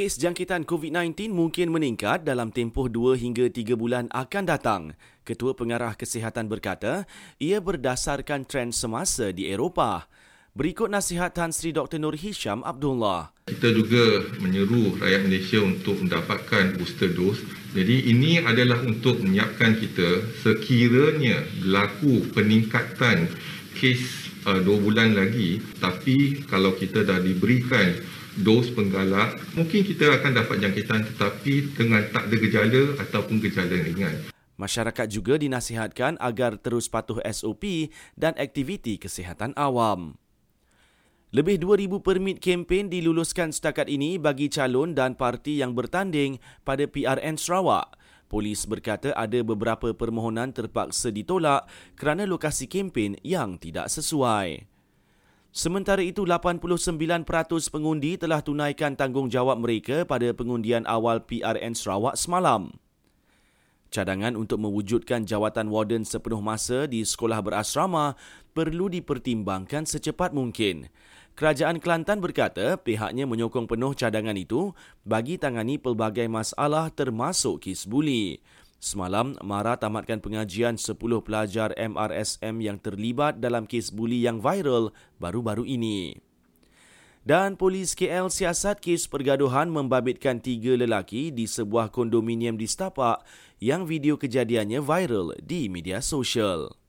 kes jangkitan COVID-19 mungkin meningkat dalam tempoh 2 hingga 3 bulan akan datang. Ketua Pengarah Kesihatan berkata, ia berdasarkan trend semasa di Eropah. Berikut nasihat Tan Sri Dr. Nur Hisham Abdullah. Kita juga menyeru rakyat Malaysia untuk mendapatkan booster dose. Jadi ini adalah untuk menyiapkan kita sekiranya berlaku peningkatan kes uh, dua bulan lagi tapi kalau kita dah diberikan dos penggalak, mungkin kita akan dapat jangkitan tetapi dengan tak ada gejala ataupun gejala ringan. Masyarakat juga dinasihatkan agar terus patuh SOP dan aktiviti kesihatan awam. Lebih 2,000 permit kempen diluluskan setakat ini bagi calon dan parti yang bertanding pada PRN Sarawak. Polis berkata ada beberapa permohonan terpaksa ditolak kerana lokasi kempen yang tidak sesuai. Sementara itu, 89% pengundi telah tunaikan tanggungjawab mereka pada pengundian awal PRN Sarawak semalam. Cadangan untuk mewujudkan jawatan warden sepenuh masa di sekolah berasrama perlu dipertimbangkan secepat mungkin. Kerajaan Kelantan berkata pihaknya menyokong penuh cadangan itu bagi tangani pelbagai masalah termasuk kes buli. Semalam, Mara tamatkan pengajian 10 pelajar MRSM yang terlibat dalam kes buli yang viral baru-baru ini. Dan polis KL siasat kes pergaduhan membabitkan tiga lelaki di sebuah kondominium di Setapak yang video kejadiannya viral di media sosial.